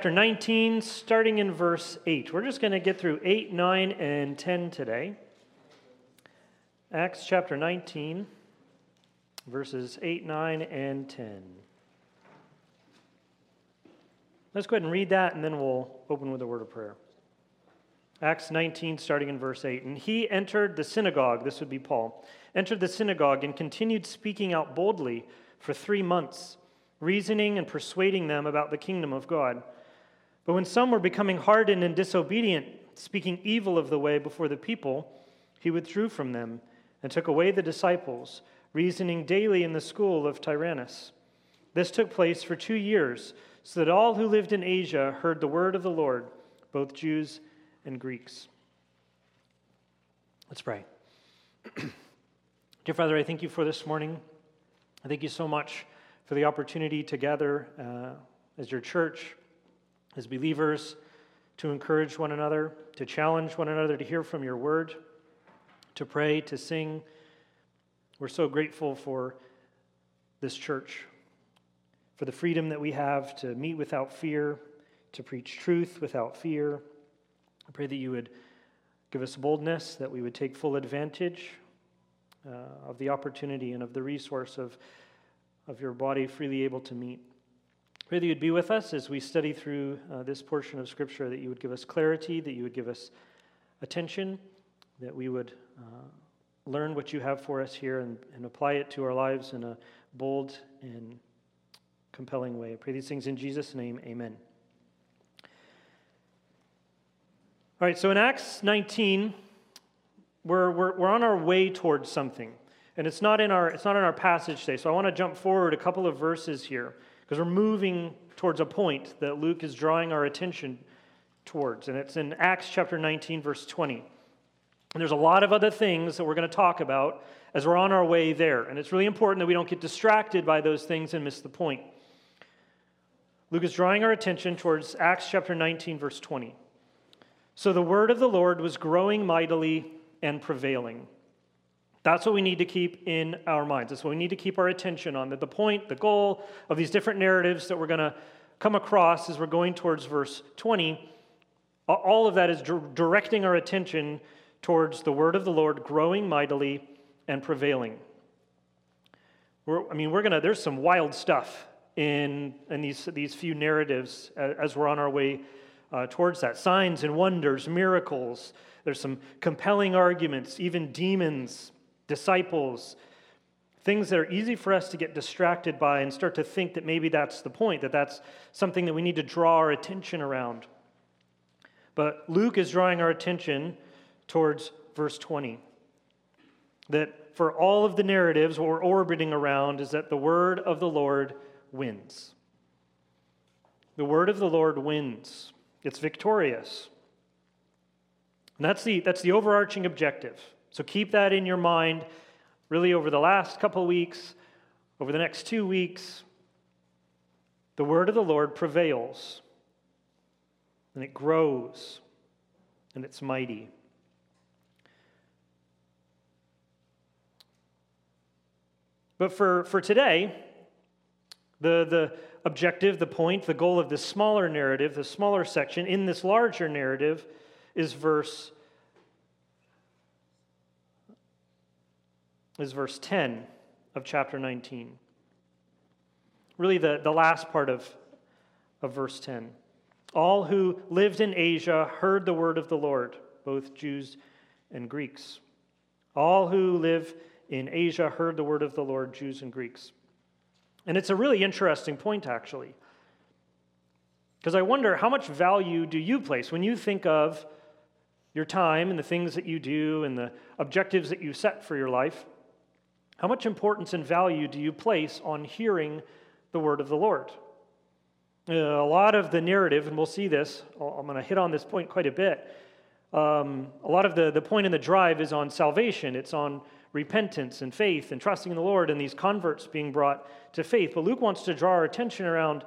chapter 19, starting in verse 8. We're just going to get through 8, 9, and 10 today. Acts chapter 19, verses 8, 9, and 10. Let's go ahead and read that, and then we'll open with a word of prayer. Acts 19, starting in verse 8. And he entered the synagogue, this would be Paul, entered the synagogue and continued speaking out boldly for three months, reasoning and persuading them about the kingdom of God. But when some were becoming hardened and disobedient, speaking evil of the way before the people, he withdrew from them and took away the disciples, reasoning daily in the school of Tyrannus. This took place for two years, so that all who lived in Asia heard the word of the Lord, both Jews and Greeks. Let's pray. Dear Father, I thank you for this morning. I thank you so much for the opportunity to gather uh, as your church as believers to encourage one another, to challenge one another, to hear from your word, to pray, to sing. We're so grateful for this church, for the freedom that we have to meet without fear, to preach truth without fear. I pray that you would give us boldness, that we would take full advantage uh, of the opportunity and of the resource of, of your body freely able to meet. Pray that you'd be with us as we study through uh, this portion of Scripture, that you would give us clarity, that you would give us attention, that we would uh, learn what you have for us here and, and apply it to our lives in a bold and compelling way. I pray these things in Jesus' name. Amen. All right, so in Acts 19, we're, we're, we're on our way towards something. And it's not in our, it's not in our passage today. So I want to jump forward a couple of verses here because we're moving towards a point that Luke is drawing our attention towards. And it's in Acts chapter 19, verse 20. And there's a lot of other things that we're going to talk about as we're on our way there. And it's really important that we don't get distracted by those things and miss the point. Luke is drawing our attention towards Acts chapter 19, verse 20. So the word of the Lord was growing mightily and prevailing. That's what we need to keep in our minds. That's what we need to keep our attention on. That the point, the goal of these different narratives that we're going to come across as we're going towards verse 20, all of that is directing our attention towards the word of the Lord growing mightily and prevailing. We're, I mean, we're going to, there's some wild stuff in, in these, these few narratives as we're on our way uh, towards that. Signs and wonders, miracles. There's some compelling arguments, even demons disciples, things that are easy for us to get distracted by and start to think that maybe that's the point, that that's something that we need to draw our attention around. But Luke is drawing our attention towards verse 20. That for all of the narratives, what we're orbiting around is that the word of the Lord wins. The word of the Lord wins, it's victorious. And that's the, that's the overarching objective. So keep that in your mind really over the last couple weeks, over the next two weeks. The word of the Lord prevails, and it grows, and it's mighty. But for, for today, the, the objective, the point, the goal of this smaller narrative, the smaller section in this larger narrative, is verse is verse 10 of chapter 19. Really, the, the last part of, of verse 10. All who lived in Asia heard the word of the Lord, both Jews and Greeks. All who live in Asia heard the word of the Lord, Jews and Greeks. And it's a really interesting point, actually. Because I wonder how much value do you place when you think of your time and the things that you do and the objectives that you set for your life? How much importance and value do you place on hearing the word of the Lord? Uh, a lot of the narrative, and we'll see this, I'm going to hit on this point quite a bit. Um, a lot of the, the point in the drive is on salvation, it's on repentance and faith and trusting in the Lord and these converts being brought to faith. But Luke wants to draw our attention around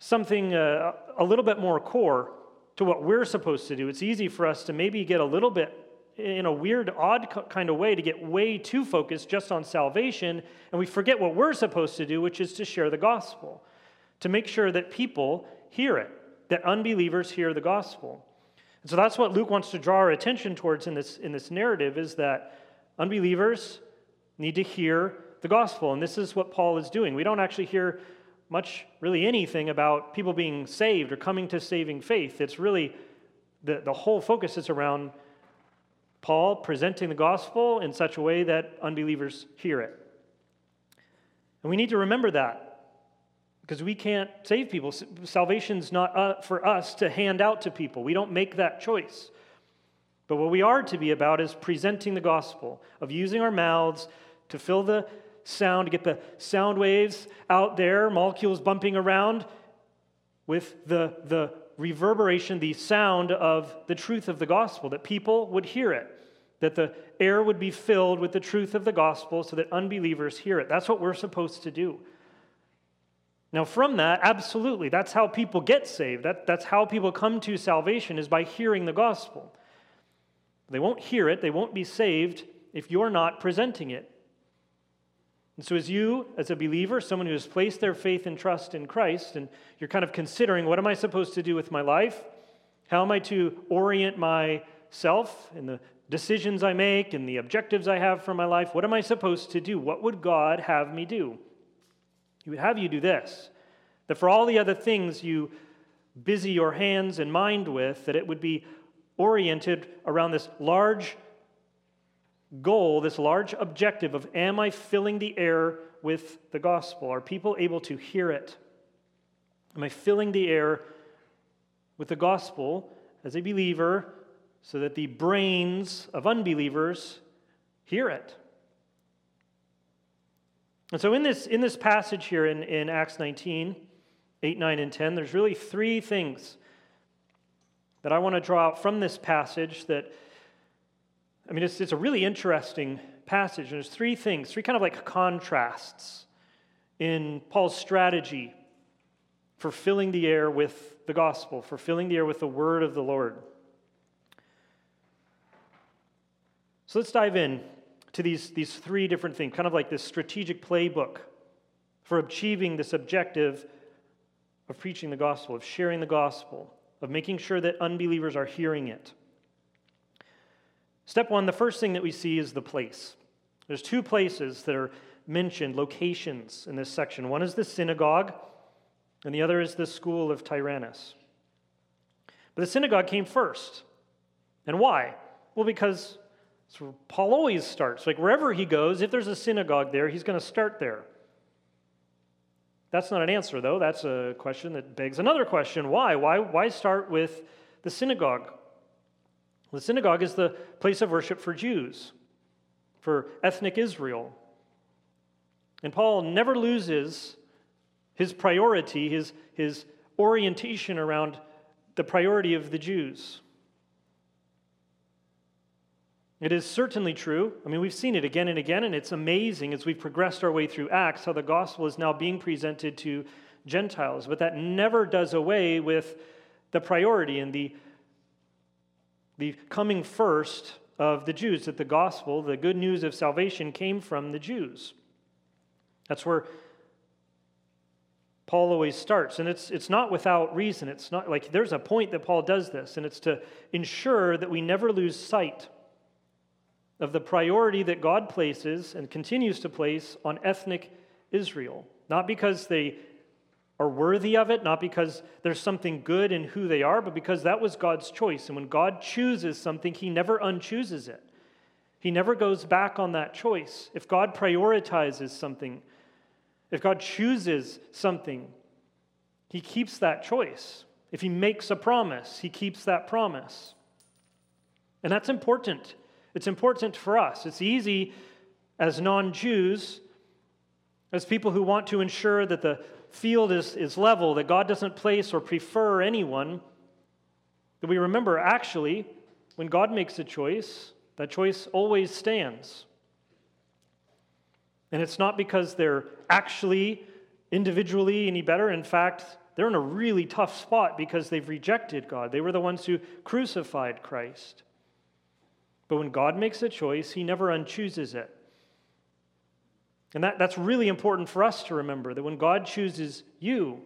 something uh, a little bit more core to what we're supposed to do. It's easy for us to maybe get a little bit in a weird, odd kind of way to get way too focused just on salvation, and we forget what we're supposed to do, which is to share the gospel, to make sure that people hear it, that unbelievers hear the gospel. And so that's what Luke wants to draw our attention towards in this, in this narrative is that unbelievers need to hear the gospel. And this is what Paul is doing. We don't actually hear much, really anything about people being saved or coming to saving faith. It's really the, the whole focus is around Paul presenting the gospel in such a way that unbelievers hear it. And we need to remember that because we can't save people. Salvation's not uh, for us to hand out to people, we don't make that choice. But what we are to be about is presenting the gospel, of using our mouths to fill the sound, to get the sound waves out there, molecules bumping around with the, the reverberation, the sound of the truth of the gospel, that people would hear it, that the air would be filled with the truth of the gospel so that unbelievers hear it. That's what we're supposed to do. Now, from that, absolutely, that's how people get saved. That, that's how people come to salvation, is by hearing the gospel. They won't hear it, they won't be saved if you're not presenting it. And so, as you, as a believer, someone who has placed their faith and trust in Christ, and you're kind of considering what am I supposed to do with my life? How am I to orient myself in the decisions I make and the objectives I have for my life? What am I supposed to do? What would God have me do? He would have you do this that for all the other things you busy your hands and mind with, that it would be oriented around this large goal, this large objective of am I filling the air with the gospel? Are people able to hear it? Am I filling the air with the gospel as a believer so that the brains of unbelievers hear it? And so, in this, in this passage here in, in Acts 19, 8, 9, and 10, there's really three things that I want to draw out from this passage that I mean, it's, it's a really interesting passage. And there's three things, three kind of like contrasts in Paul's strategy for filling the air with the gospel, for filling the air with the word of the Lord. So let's dive in to these, these three different things, kind of like this strategic playbook for achieving this objective of preaching the gospel, of sharing the gospel, of making sure that unbelievers are hearing it. Step one, the first thing that we see is the place. There's two places that are mentioned, locations in this section. One is the synagogue, and the other is the school of Tyrannus. But the synagogue came first. And why? Well, because Paul always starts. Like wherever he goes, if there's a synagogue there, he's going to start there. That's not an answer, though. That's a question that begs another question. Why? Why, why start with the synagogue? The synagogue is the place of worship for Jews, for ethnic Israel. And Paul never loses his priority, his, his orientation around the priority of the Jews. It is certainly true. I mean, we've seen it again and again, and it's amazing as we've progressed our way through Acts how the gospel is now being presented to Gentiles. But that never does away with the priority and the the coming first of the Jews, that the gospel, the good news of salvation, came from the Jews. That's where Paul always starts. And it's, it's not without reason. It's not like there's a point that Paul does this, and it's to ensure that we never lose sight of the priority that God places and continues to place on ethnic Israel. Not because they are worthy of it, not because there's something good in who they are, but because that was God's choice. And when God chooses something, He never unchooses it. He never goes back on that choice. If God prioritizes something, if God chooses something, He keeps that choice. If He makes a promise, He keeps that promise. And that's important. It's important for us. It's easy as non Jews, as people who want to ensure that the field is, is level, that God doesn't place or prefer anyone, that we remember actually, when God makes a choice, that choice always stands. And it's not because they're actually individually any better. In fact, they're in a really tough spot because they've rejected God. They were the ones who crucified Christ. But when God makes a choice, He never unchooses it. And that, that's really important for us to remember that when God chooses you,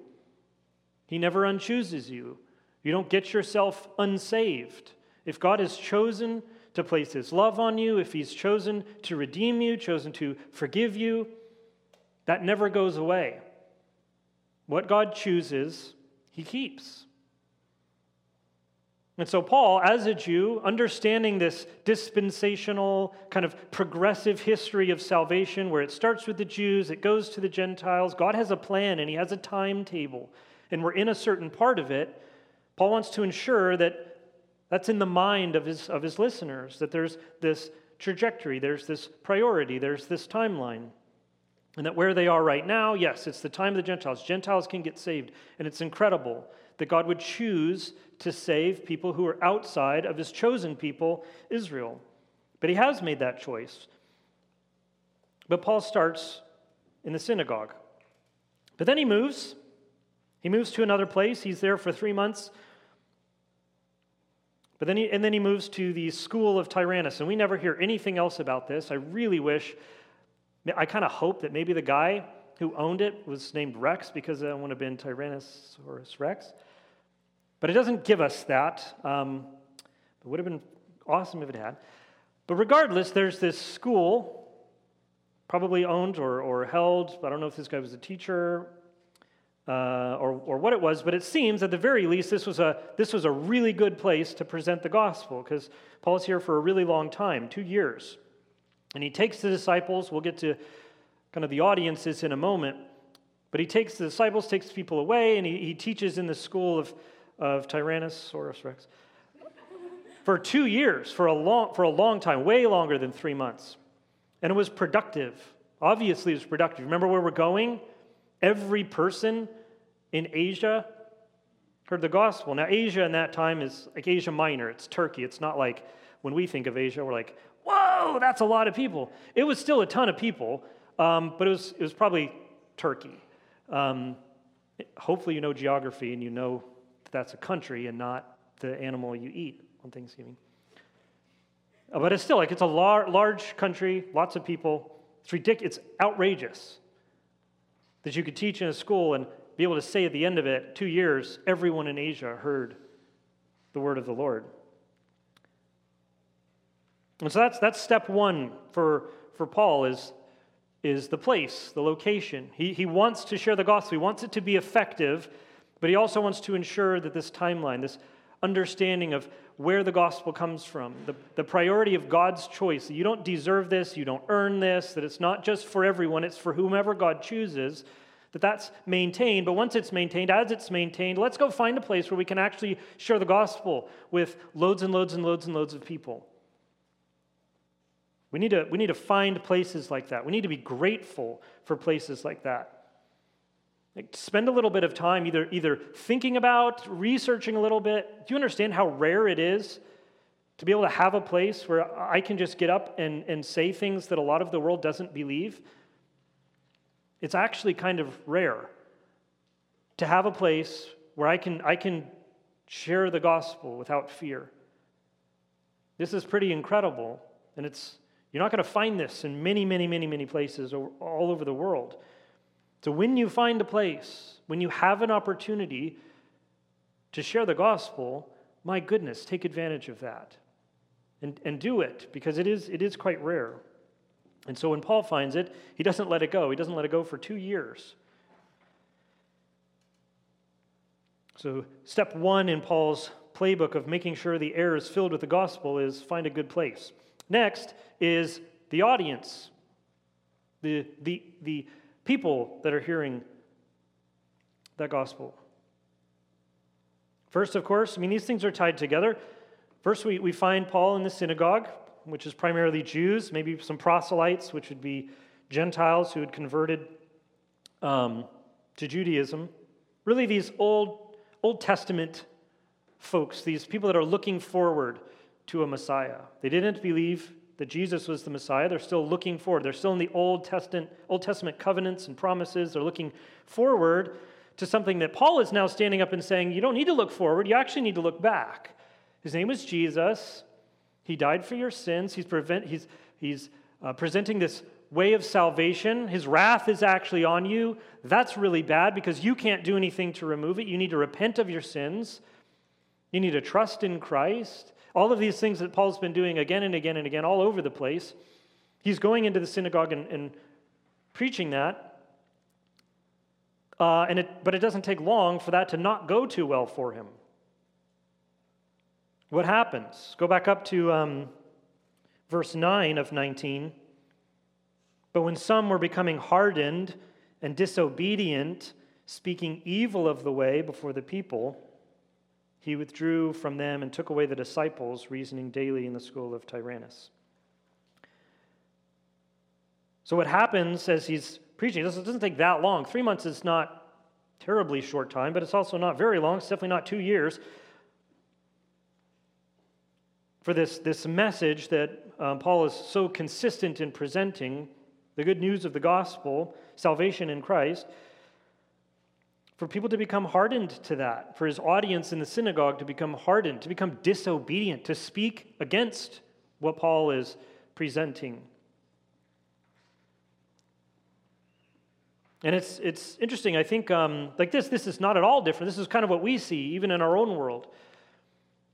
He never unchooses you. You don't get yourself unsaved. If God has chosen to place his love on you, if he's chosen to redeem you, chosen to forgive you, that never goes away. What God chooses, he keeps. And so, Paul, as a Jew, understanding this dispensational, kind of progressive history of salvation where it starts with the Jews, it goes to the Gentiles, God has a plan and He has a timetable, and we're in a certain part of it. Paul wants to ensure that that's in the mind of his, of his listeners, that there's this trajectory, there's this priority, there's this timeline. And that where they are right now, yes, it's the time of the Gentiles. Gentiles can get saved, and it's incredible that God would choose to save people who are outside of his chosen people, Israel. But he has made that choice. But Paul starts in the synagogue. But then he moves. He moves to another place. He's there for three months. But then he, and then he moves to the school of Tyrannus. And we never hear anything else about this. I really wish, I kind of hope that maybe the guy who owned it was named Rex because that would have been Tyrannosaurus Rex. But it doesn't give us that. Um, it would have been awesome if it had. But regardless, there's this school, probably owned or, or held. I don't know if this guy was a teacher uh, or, or what it was, but it seems at the very least this was a, this was a really good place to present the gospel because Paul's here for a really long time two years. And he takes the disciples, we'll get to kind of the audiences in a moment, but he takes the disciples, takes people away, and he, he teaches in the school of of Tyrannosaurus Rex for two years, for a, long, for a long time, way longer than three months. And it was productive. Obviously, it was productive. Remember where we're going? Every person in Asia heard the gospel. Now, Asia in that time is like Asia Minor, it's Turkey. It's not like when we think of Asia, we're like, whoa, that's a lot of people. It was still a ton of people, um, but it was, it was probably Turkey. Um, hopefully, you know geography and you know that's a country and not the animal you eat on Thanksgiving. Uh, but it's still like it's a lar- large country, lots of people. It's ridiculous. It's outrageous that you could teach in a school and be able to say at the end of it, two years, everyone in Asia heard the word of the Lord. And so that's, that's step one for, for Paul is, is the place, the location. He, he wants to share the gospel. He wants it to be effective but he also wants to ensure that this timeline, this understanding of where the gospel comes from, the, the priority of God's choice, that you don't deserve this, you don't earn this, that it's not just for everyone, it's for whomever God chooses, that that's maintained. But once it's maintained, as it's maintained, let's go find a place where we can actually share the gospel with loads and loads and loads and loads of people. We need to, we need to find places like that. We need to be grateful for places like that. Like, spend a little bit of time either, either thinking about, researching a little bit. Do you understand how rare it is to be able to have a place where I can just get up and, and say things that a lot of the world doesn't believe? It's actually kind of rare to have a place where I can, I can share the gospel without fear. This is pretty incredible, and it's, you're not going to find this in many, many, many, many places all over the world. So when you find a place, when you have an opportunity to share the gospel, my goodness, take advantage of that. And, and do it because it is, it is quite rare. And so when Paul finds it, he doesn't let it go. He doesn't let it go for two years. So, step one in Paul's playbook of making sure the air is filled with the gospel is find a good place. Next is the audience. The, the, the people that are hearing that gospel. First, of course, I mean, these things are tied together. First, we, we find Paul in the synagogue, which is primarily Jews, maybe some proselytes, which would be Gentiles who had converted um, to Judaism. Really, these Old, Old Testament folks, these people that are looking forward to a Messiah. They didn't believe that Jesus was the Messiah. They're still looking forward. They're still in the Old Testament, Old Testament covenants and promises. They're looking forward to something that Paul is now standing up and saying, you don't need to look forward, you actually need to look back. His name was Jesus. He died for your sins. He's, prevent, he's, he's uh, presenting this way of salvation. His wrath is actually on you. That's really bad because you can't do anything to remove it. You need to repent of your sins. You need to trust in Christ. All of these things that Paul's been doing again and again and again all over the place. He's going into the synagogue and, and preaching that. Uh, and it, but it doesn't take long for that to not go too well for him. What happens? Go back up to um, verse 9 of 19. But when some were becoming hardened and disobedient, speaking evil of the way before the people, he withdrew from them and took away the disciples, reasoning daily in the school of Tyrannus. So, what happens as he's preaching, this doesn't take that long. Three months is not terribly short time, but it's also not very long. It's definitely not two years for this, this message that um, Paul is so consistent in presenting the good news of the gospel, salvation in Christ, for people to become hardened to that, for his audience in the synagogue to become hardened, to become disobedient, to speak against what Paul is presenting. And it's, it's interesting. I think, um, like this, this is not at all different. This is kind of what we see, even in our own world.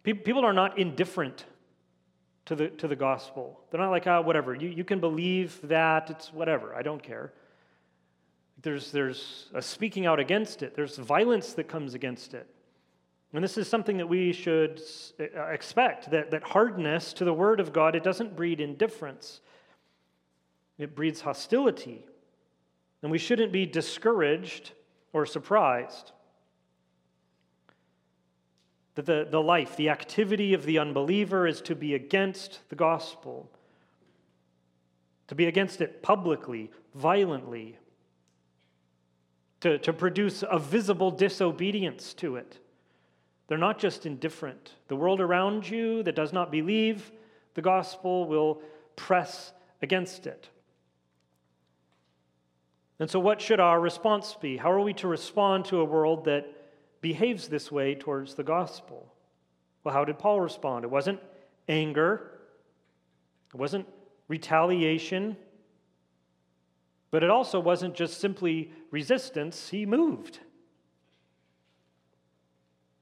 People are not indifferent to the, to the gospel. They're not like, ah, oh, whatever. You, you can believe that. It's whatever. I don't care. There's, there's a speaking out against it, there's violence that comes against it. And this is something that we should uh, expect that, that hardness to the word of God, it doesn't breed indifference, it breeds hostility. And we shouldn't be discouraged or surprised that the, the life, the activity of the unbeliever is to be against the gospel, to be against it publicly, violently, to, to produce a visible disobedience to it. They're not just indifferent. The world around you that does not believe the gospel will press against it. And so, what should our response be? How are we to respond to a world that behaves this way towards the gospel. Well, how did Paul respond? It wasn't anger, it wasn't retaliation, but it also wasn't just simply resistance. He moved.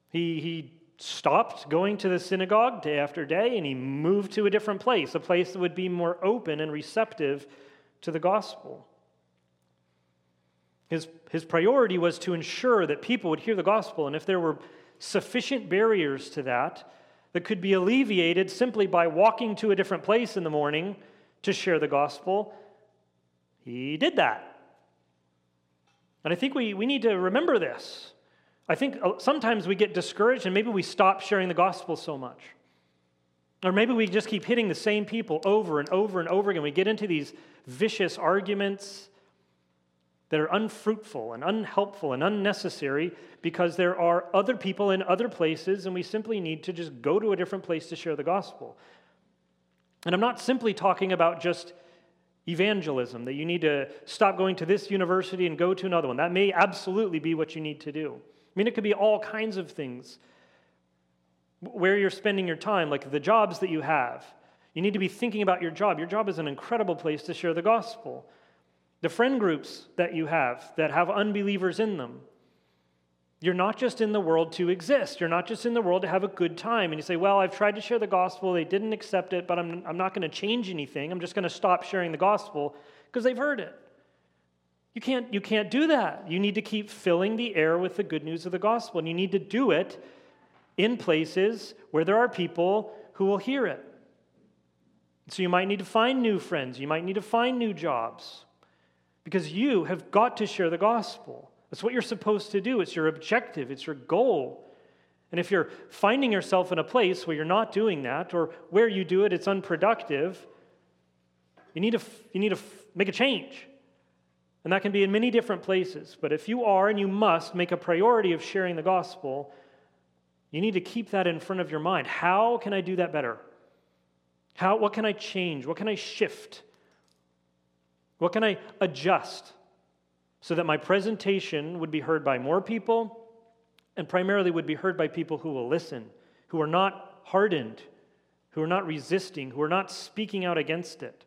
He, he stopped going to the synagogue day after day and he moved to a different place, a place that would be more open and receptive to the gospel. His, his priority was to ensure that people would hear the gospel, and if there were sufficient barriers to that, that could be alleviated simply by walking to a different place in the morning to share the gospel, he did that. And I think we, we need to remember this. I think uh, sometimes we get discouraged and maybe we stop sharing the gospel so much. Or maybe we just keep hitting the same people over and over and over again. We get into these vicious arguments that are unfruitful and unhelpful and unnecessary because there are other people in other places and we simply need to just go to a different place to share the gospel. And I'm not simply talking about just evangelism, that you need to stop going to this university and go to another one. That may absolutely be what you need to do. I mean, it could be all kinds of things. Where you're spending your time, like the jobs that you have. You need to be thinking about your job. Your job is an incredible place to share the gospel the friend groups that you have that have unbelievers in them. You're not just in the world to exist. You're not just in the world to have a good time. And you say, Well, I've tried to share the gospel. They didn't accept it, but I'm, I'm not going to change anything. I'm just going to stop sharing the gospel because they've heard it. You can't, you can't do that. You need to keep filling the air with the good news of the gospel. And you need to do it in places where there are people who will hear it. So you might need to find new friends. You might need to find new jobs because you have got to share the gospel. That's what you're supposed to do. It's your objective, it's your goal. And if you're finding yourself in a place where you're not doing that, or where you do it, it's unproductive, you need to, you need to make a change. And that can be in many different places. But if you are and you must make a priority of sharing the gospel, you need to keep that in front of your mind. How can I do that better? How, what can I change? What can I shift? What can I adjust so that my presentation would be heard by more people and primarily would be heard by people who will listen, who are not hardened, who are not resisting, who are not speaking out against it?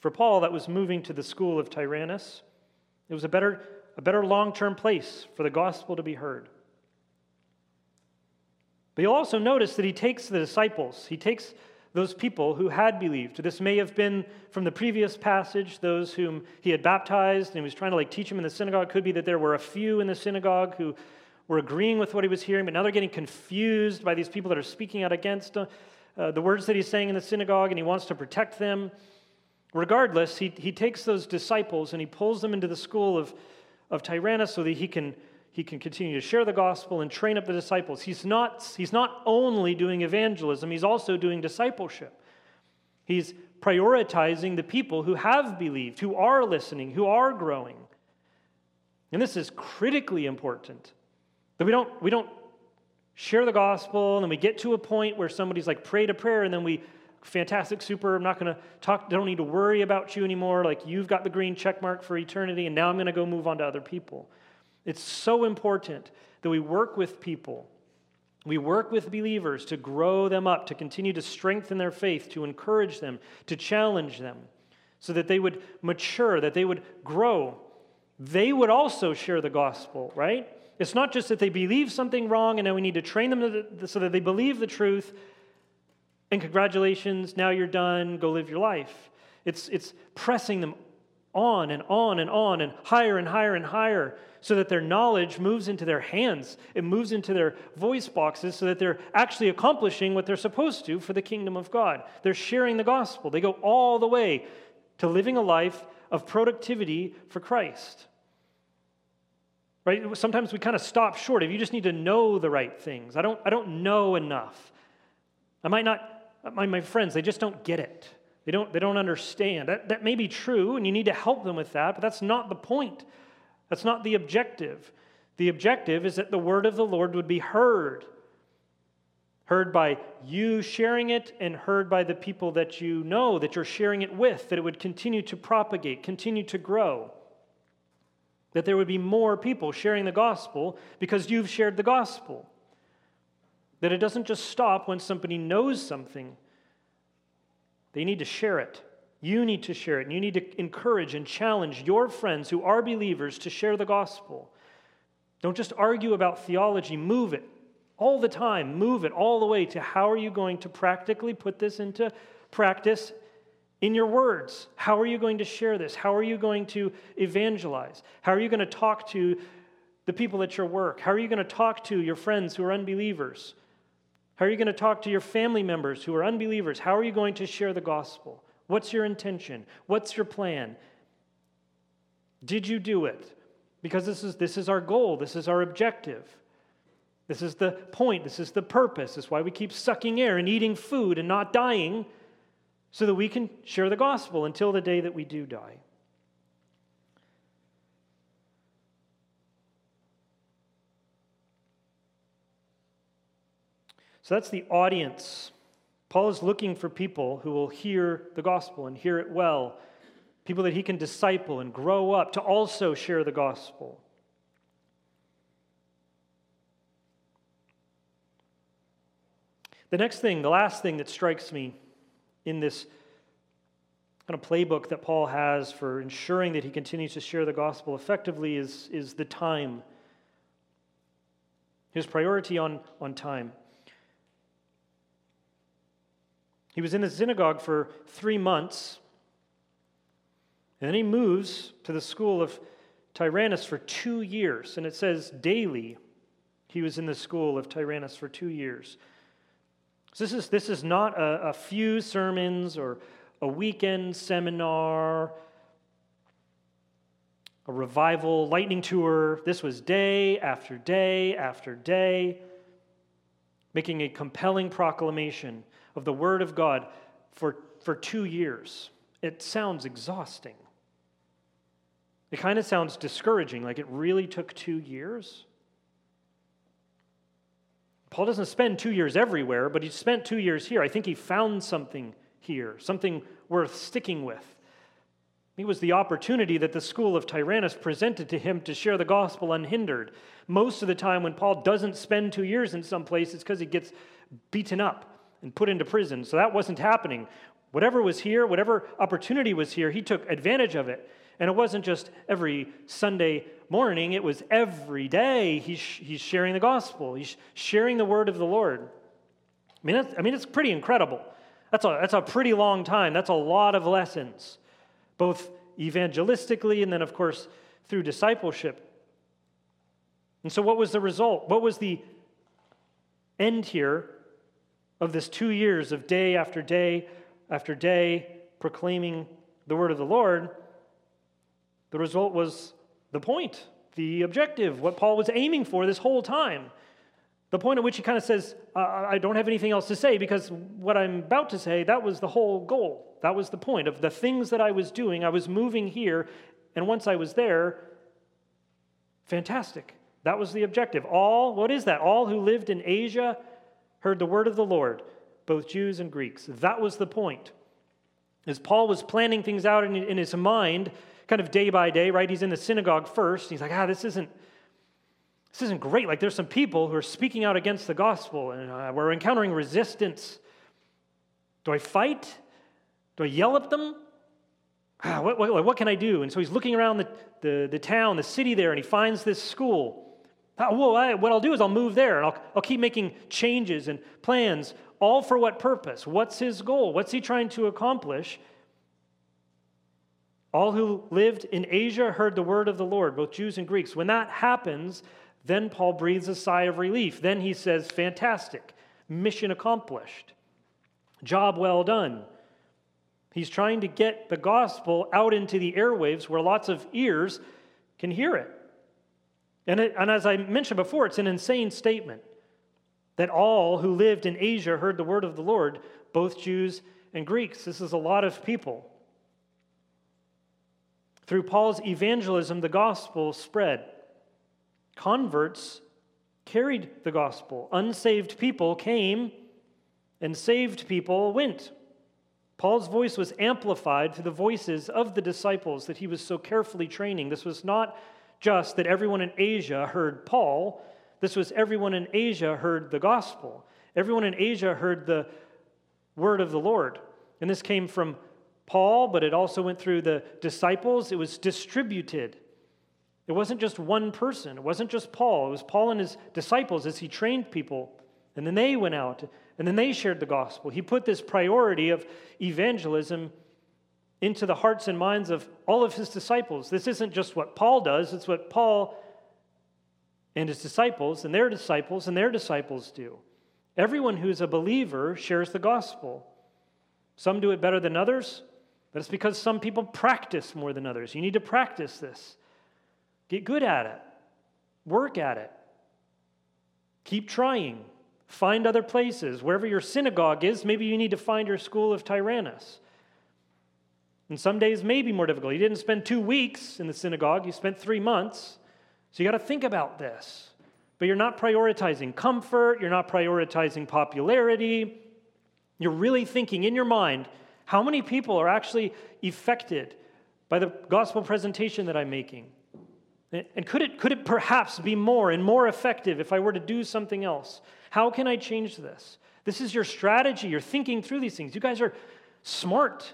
For Paul, that was moving to the school of Tyrannus. It was a better, a better long term place for the gospel to be heard. But you'll also notice that he takes the disciples, he takes those people who had believed. This may have been from the previous passage, those whom he had baptized and he was trying to like teach them in the synagogue. It could be that there were a few in the synagogue who were agreeing with what he was hearing, but now they're getting confused by these people that are speaking out against uh, the words that he's saying in the synagogue, and he wants to protect them. Regardless, he, he takes those disciples and he pulls them into the school of, of Tyrannus so that he can, he can continue to share the gospel and train up the disciples. He's not, he's not only doing evangelism, he's also doing discipleship. He's prioritizing the people who have believed, who are listening, who are growing. And this is critically important. That we don't, we don't share the gospel and then we get to a point where somebody's like, pray to prayer, and then we, fantastic, super, I'm not going to talk, don't need to worry about you anymore. Like, you've got the green check mark for eternity, and now I'm going to go move on to other people. It's so important that we work with people. We work with believers to grow them up, to continue to strengthen their faith, to encourage them, to challenge them, so that they would mature, that they would grow. They would also share the gospel, right? It's not just that they believe something wrong and now we need to train them so that they believe the truth. And congratulations, now you're done, go live your life. It's, it's pressing them on and on and on and higher and higher and higher so that their knowledge moves into their hands. It moves into their voice boxes so that they're actually accomplishing what they're supposed to for the kingdom of God. They're sharing the gospel. They go all the way to living a life of productivity for Christ. Right? Sometimes we kind of stop short of you just need to know the right things. I don't, I don't know enough. I might not, my, my friends, they just don't get it. They don't, they don't understand. That, that may be true, and you need to help them with that, but that's not the point. That's not the objective. The objective is that the word of the Lord would be heard. Heard by you sharing it and heard by the people that you know that you're sharing it with, that it would continue to propagate, continue to grow that there would be more people sharing the gospel because you've shared the gospel. That it doesn't just stop when somebody knows something, they need to share it. You need to share it, and you need to encourage and challenge your friends who are believers to share the gospel. Don't just argue about theology, move it all the time. Move it all the way to how are you going to practically put this into practice in your words. How are you going to share this? How are you going to evangelize? How are you going to talk to the people at your work? How are you going to talk to your friends who are unbelievers? How are you going to talk to your family members who are unbelievers? How are you going to share the gospel? What's your intention? What's your plan? Did you do it? Because this is, this is our goal, this is our objective. This is the point, this is the purpose. This is why we keep sucking air and eating food and not dying so that we can share the gospel until the day that we do die. So that's the audience. Paul is looking for people who will hear the gospel and hear it well, people that he can disciple and grow up to also share the gospel. The next thing, the last thing that strikes me in this kind of playbook that Paul has for ensuring that he continues to share the gospel effectively is, is the time. His priority on, on time. He was in the synagogue for three months, and then he moves to the school of Tyrannus for two years. And it says daily he was in the school of Tyrannus for two years. So this is, this is not a, a few sermons or a weekend seminar, a revival lightning tour. This was day after day after day, making a compelling proclamation of the Word of God for, for two years. It sounds exhausting. It kind of sounds discouraging, like it really took two years. Paul doesn't spend two years everywhere, but he spent two years here. I think he found something here, something worth sticking with. It was the opportunity that the school of Tyrannus presented to him to share the gospel unhindered. Most of the time, when Paul doesn't spend two years in some place, it's because he gets beaten up and put into prison. So that wasn't happening. Whatever was here, whatever opportunity was here, he took advantage of it. And it wasn't just every Sunday morning, it was every day he's, he's sharing the gospel, he's sharing the word of the Lord. I mean, I mean, it's pretty incredible. That's a, that's a pretty long time. That's a lot of lessons, both evangelistically and then, of course, through discipleship. And so, what was the result? What was the end here of this two years of day after day after day proclaiming the word of the Lord? The result was the point, the objective, what Paul was aiming for this whole time. The point at which he kind of says, I don't have anything else to say because what I'm about to say, that was the whole goal. That was the point of the things that I was doing. I was moving here, and once I was there, fantastic. That was the objective. All, what is that? All who lived in Asia heard the word of the Lord, both Jews and Greeks. That was the point. As Paul was planning things out in, in his mind, kind of day by day, right? He's in the synagogue first. He's like, ah, this isn't. This isn't great. Like, there's some people who are speaking out against the gospel, and uh, we're encountering resistance. Do I fight? Do I yell at them? Ah, what, what, what, can I do? And so he's looking around the, the, the town, the city there, and he finds this school. Well, I, what I'll do is I'll move there, and I'll, I'll keep making changes and plans, all for what purpose? What's his goal? What's he trying to accomplish? All who lived in Asia heard the word of the Lord, both Jews and Greeks. When that happens, then Paul breathes a sigh of relief. Then he says, Fantastic, mission accomplished, job well done. He's trying to get the gospel out into the airwaves where lots of ears can hear it. And, it, and as I mentioned before, it's an insane statement that all who lived in Asia heard the word of the Lord, both Jews and Greeks. This is a lot of people. Through Paul's evangelism, the gospel spread. Converts carried the gospel. Unsaved people came, and saved people went. Paul's voice was amplified through the voices of the disciples that he was so carefully training. This was not just that everyone in Asia heard Paul, this was everyone in Asia heard the gospel. Everyone in Asia heard the word of the Lord. And this came from Paul, but it also went through the disciples. It was distributed. It wasn't just one person, it wasn't just Paul. It was Paul and his disciples as he trained people. And then they went out and then they shared the gospel. He put this priority of evangelism into the hearts and minds of all of his disciples. This isn't just what Paul does, it's what Paul and his disciples and their disciples and their disciples do. Everyone who's a believer shares the gospel. Some do it better than others, but it's because some people practice more than others. You need to practice this. Get good at it, work at it, keep trying. Find other places. Wherever your synagogue is, maybe you need to find your school of Tyrannus. And some days may be more difficult. You didn't spend two weeks in the synagogue, you spent three months. So you got to think about this. But you're not prioritizing comfort, you're not prioritizing popularity. You're really thinking in your mind, how many people are actually affected by the gospel presentation that I'm making? And could it, could it perhaps be more and more effective if I were to do something else? How can I change this? This is your strategy. You're thinking through these things. You guys are smart.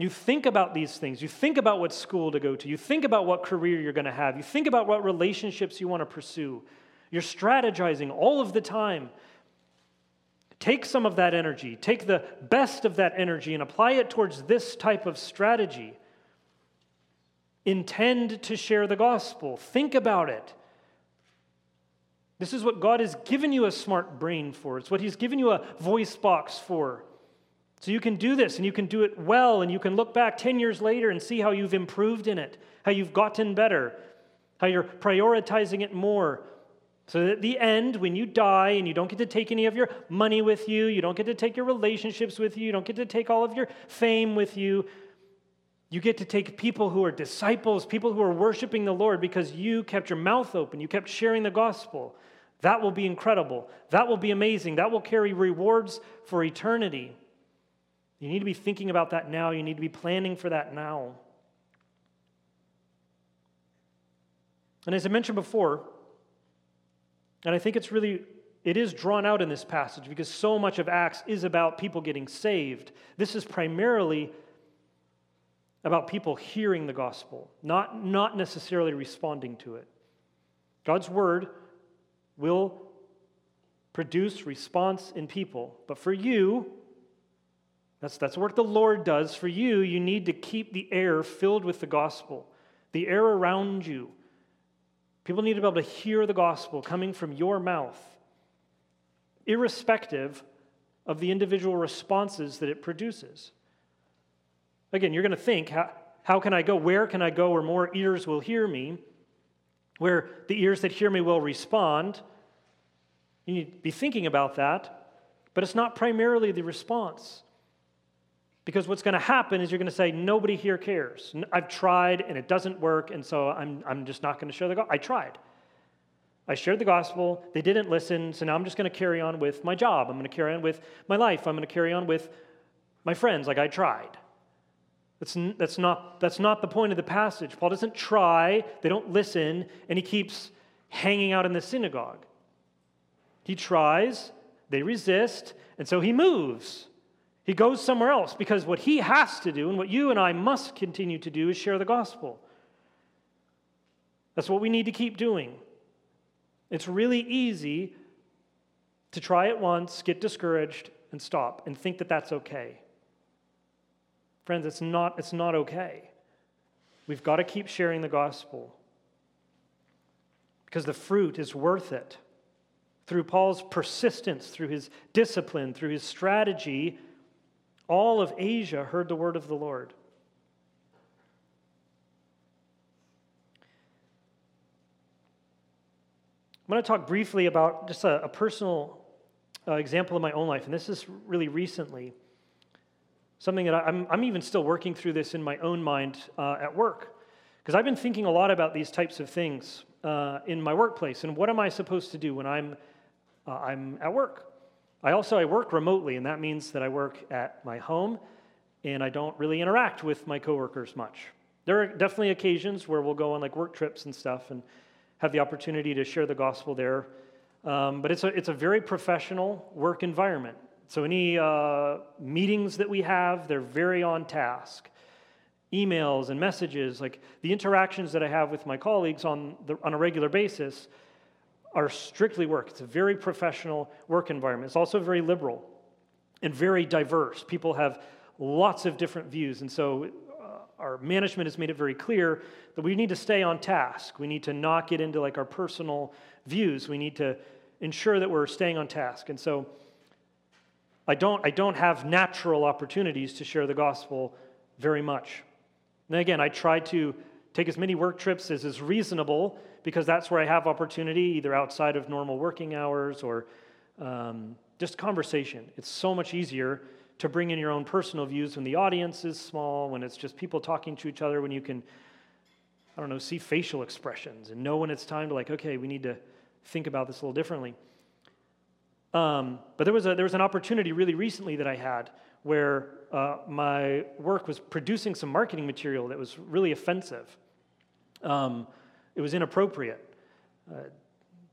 You think about these things. You think about what school to go to. You think about what career you're going to have. You think about what relationships you want to pursue. You're strategizing all of the time. Take some of that energy, take the best of that energy, and apply it towards this type of strategy. Intend to share the gospel. Think about it. This is what God has given you a smart brain for. It's what He's given you a voice box for. So you can do this and you can do it well, and you can look back 10 years later and see how you've improved in it, how you've gotten better, how you're prioritizing it more, so that at the end, when you die and you don't get to take any of your money with you, you don't get to take your relationships with you, you don't get to take all of your fame with you, you get to take people who are disciples, people who are worshiping the Lord because you kept your mouth open, you kept sharing the gospel. That will be incredible. That will be amazing. That will carry rewards for eternity. You need to be thinking about that now. You need to be planning for that now. And as I mentioned before, and I think it's really, it is drawn out in this passage because so much of Acts is about people getting saved. This is primarily about people hearing the gospel, not, not necessarily responding to it. God's word will produce response in people. But for you, that's, that's work the Lord does. For you, you need to keep the air filled with the gospel, the air around you. People need to be able to hear the gospel coming from your mouth, irrespective of the individual responses that it produces. Again, you're going to think, how, how can I go? Where can I go where more ears will hear me? Where the ears that hear me will respond? You need to be thinking about that, but it's not primarily the response. Because what's going to happen is you're going to say, nobody here cares. I've tried and it doesn't work, and so I'm, I'm just not going to share the gospel. I tried. I shared the gospel. They didn't listen, so now I'm just going to carry on with my job. I'm going to carry on with my life. I'm going to carry on with my friends like I tried. That's, that's, not, that's not the point of the passage. Paul doesn't try, they don't listen, and he keeps hanging out in the synagogue. He tries, they resist, and so he moves. He goes somewhere else because what he has to do and what you and I must continue to do is share the gospel. That's what we need to keep doing. It's really easy to try it once, get discouraged, and stop and think that that's okay. Friends, it's not, it's not okay. We've got to keep sharing the gospel because the fruit is worth it. Through Paul's persistence, through his discipline, through his strategy, all of Asia heard the word of the Lord. I'm going to talk briefly about just a, a personal uh, example of my own life, and this is really recently. Something that I, am I'm even still working through this in my own mind uh, at work. Because I've been thinking a lot about these types of things uh, in my workplace and what am I supposed to do when I'm, uh, I'm at work? I also I work remotely, and that means that I work at my home and I don't really interact with my coworkers much. There are definitely occasions where we'll go on like work trips and stuff and have the opportunity to share the gospel there. Um, but it's a, it's a very professional work environment. So any uh, meetings that we have, they're very on task. Emails and messages, like the interactions that I have with my colleagues on, the, on a regular basis, are strictly work. It's a very professional work environment. It's also very liberal and very diverse. People have lots of different views. And so uh, our management has made it very clear that we need to stay on task. We need to not get into like our personal views. We need to ensure that we're staying on task. And so I don't, I don't have natural opportunities to share the gospel very much. And again, I try to take as many work trips as is reasonable because that's where I have opportunity, either outside of normal working hours or um, just conversation. It's so much easier to bring in your own personal views when the audience is small, when it's just people talking to each other, when you can, I don't know, see facial expressions and know when it's time to, like, okay, we need to think about this a little differently. Um, but there was, a, there was an opportunity really recently that I had where uh, my work was producing some marketing material that was really offensive. Um, it was inappropriate. Uh,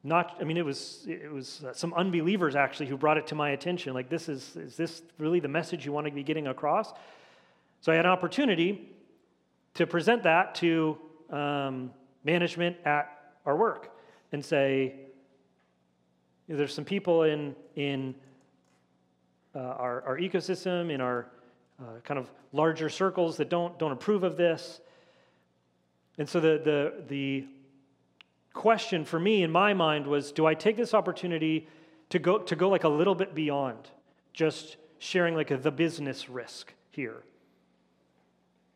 not, I mean, it was, it was uh, some unbelievers actually who brought it to my attention. Like, this is, is this really the message you want to be getting across? So I had an opportunity to present that to um, management at our work and say, there's some people in, in uh, our, our ecosystem, in our uh, kind of larger circles that don't, don't approve of this. And so the, the, the question for me in my mind was do I take this opportunity to go, to go like a little bit beyond just sharing like a, the business risk here?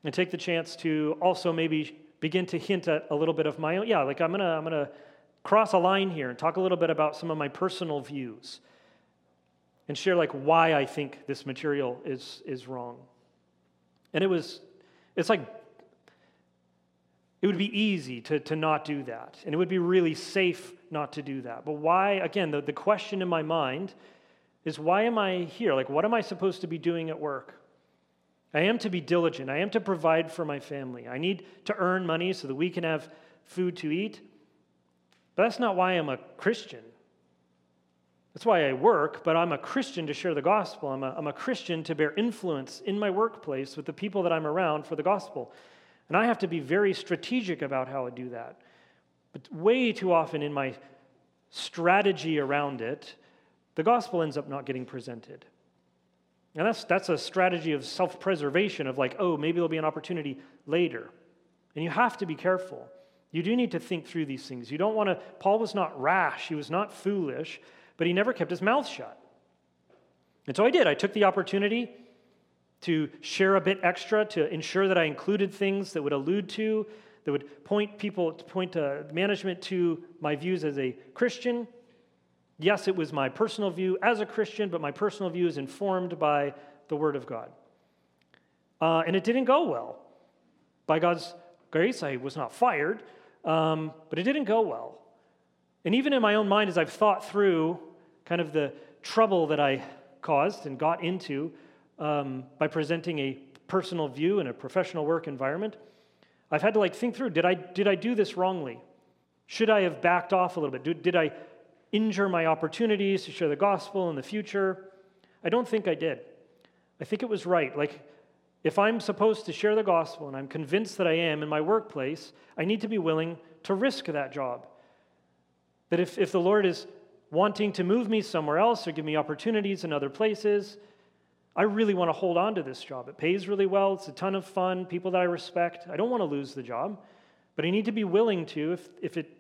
And take the chance to also maybe begin to hint at a little bit of my own, yeah, like I'm gonna, I'm gonna cross a line here and talk a little bit about some of my personal views and share like why I think this material is, is wrong. And it was, it's like it would be easy to, to not do that, and it would be really safe not to do that. But why, again, the, the question in my mind is why am I here? Like, what am I supposed to be doing at work? I am to be diligent. I am to provide for my family. I need to earn money so that we can have food to eat. But that's not why I'm a Christian. That's why I work, but I'm a Christian to share the gospel. I'm a, I'm a Christian to bear influence in my workplace with the people that I'm around for the gospel. And I have to be very strategic about how I do that. But way too often in my strategy around it, the gospel ends up not getting presented. And that's, that's a strategy of self preservation, of like, oh, maybe there'll be an opportunity later. And you have to be careful. You do need to think through these things. You don't want to, Paul was not rash, he was not foolish, but he never kept his mouth shut. And so I did. I took the opportunity to share a bit extra to ensure that I included things that would allude to, that would point people, point uh, management to my views as a Christian. Yes, it was my personal view as a Christian, but my personal view is informed by the Word of God. Uh, and it didn't go well. By God's grace, I was not fired, um, but it didn't go well. And even in my own mind, as I've thought through kind of the trouble that I caused and got into um, by presenting a personal view in a professional work environment, I've had to like think through did I, did I do this wrongly? Should I have backed off a little bit? Did, did I injure my opportunities to share the gospel in the future? I don't think I did. I think it was right. Like, if I'm supposed to share the gospel and I'm convinced that I am in my workplace, I need to be willing to risk that job. That if, if the Lord is wanting to move me somewhere else or give me opportunities in other places, I really want to hold on to this job. It pays really well, it's a ton of fun, people that I respect. I don't want to lose the job, but I need to be willing to if, if, it,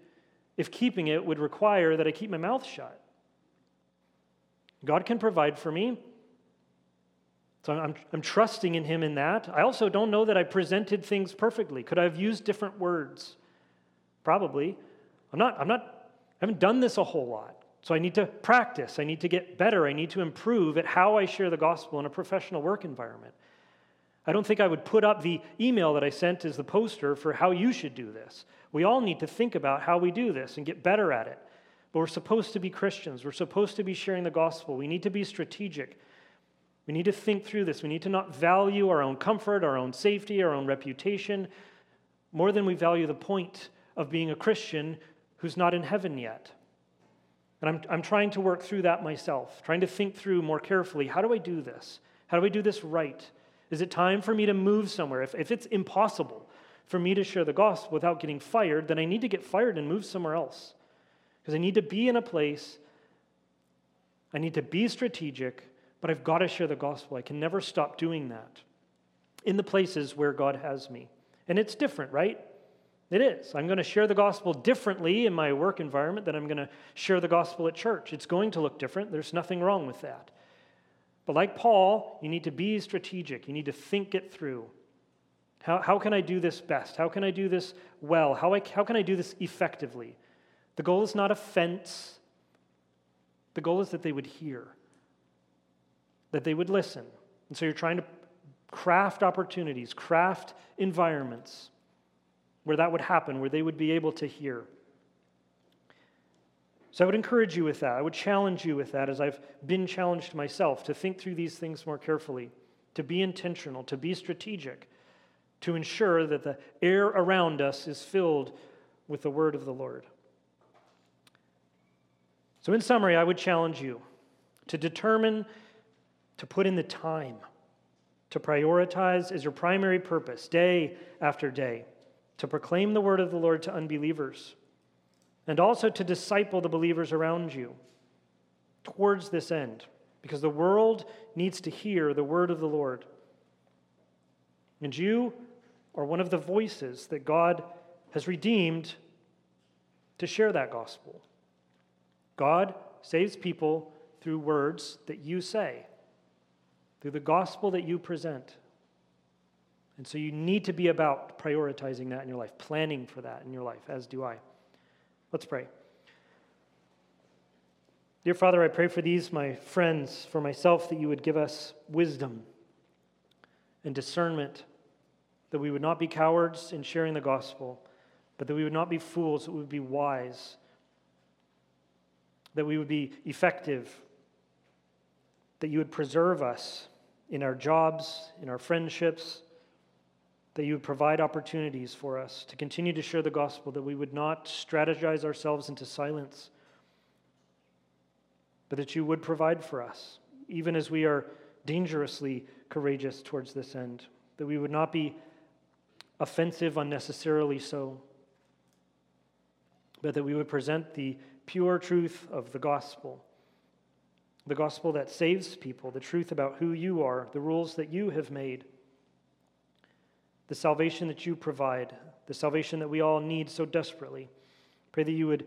if keeping it would require that I keep my mouth shut. God can provide for me. So I'm, I'm trusting in Him in that. I also don't know that I presented things perfectly. Could I have used different words? Probably. I'm not, I'm not, I haven't done this a whole lot. So I need to practice. I need to get better. I need to improve at how I share the gospel in a professional work environment. I don't think I would put up the email that I sent as the poster for how you should do this. We all need to think about how we do this and get better at it. But we're supposed to be Christians. We're supposed to be sharing the gospel. We need to be strategic. We need to think through this. We need to not value our own comfort, our own safety, our own reputation more than we value the point of being a Christian who's not in heaven yet. And I'm, I'm trying to work through that myself, trying to think through more carefully how do I do this? How do I do this right? Is it time for me to move somewhere? If, if it's impossible for me to share the gospel without getting fired, then I need to get fired and move somewhere else. Because I need to be in a place, I need to be strategic, but I've got to share the gospel. I can never stop doing that in the places where God has me. And it's different, right? It is. I'm going to share the gospel differently in my work environment than I'm going to share the gospel at church. It's going to look different. There's nothing wrong with that. But like Paul, you need to be strategic. You need to think it through. How, how can I do this best? How can I do this well? How, I, how can I do this effectively? The goal is not offense, the goal is that they would hear, that they would listen. And so you're trying to craft opportunities, craft environments where that would happen, where they would be able to hear. So I would encourage you with that. I would challenge you with that as I've been challenged myself to think through these things more carefully, to be intentional, to be strategic, to ensure that the air around us is filled with the word of the Lord. So, in summary, I would challenge you to determine to put in the time, to prioritize as your primary purpose day after day to proclaim the word of the Lord to unbelievers, and also to disciple the believers around you towards this end, because the world needs to hear the word of the Lord. And you are one of the voices that God has redeemed to share that gospel. God saves people through words that you say, through the gospel that you present. And so you need to be about prioritizing that in your life, planning for that in your life, as do I. Let's pray. Dear Father, I pray for these, my friends, for myself, that you would give us wisdom and discernment, that we would not be cowards in sharing the gospel, but that we would not be fools, that we would be wise, that we would be effective, that you would preserve us in our jobs, in our friendships that you would provide opportunities for us to continue to share the gospel, that we would not strategize ourselves into silence, but that you would provide for us, even as we are dangerously courageous towards this end, that we would not be offensive unnecessarily so, but that we would present the pure truth of the gospel, the gospel that saves people, the truth about who you are, the rules that you have made, the salvation that you provide, the salvation that we all need so desperately. Pray that you would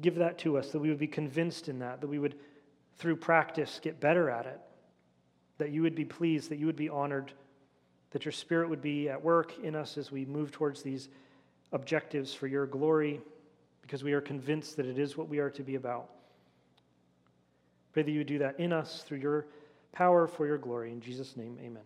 give that to us, that we would be convinced in that, that we would, through practice, get better at it, that you would be pleased, that you would be honored, that your spirit would be at work in us as we move towards these objectives for your glory, because we are convinced that it is what we are to be about. Pray that you would do that in us through your power for your glory. In Jesus' name, amen.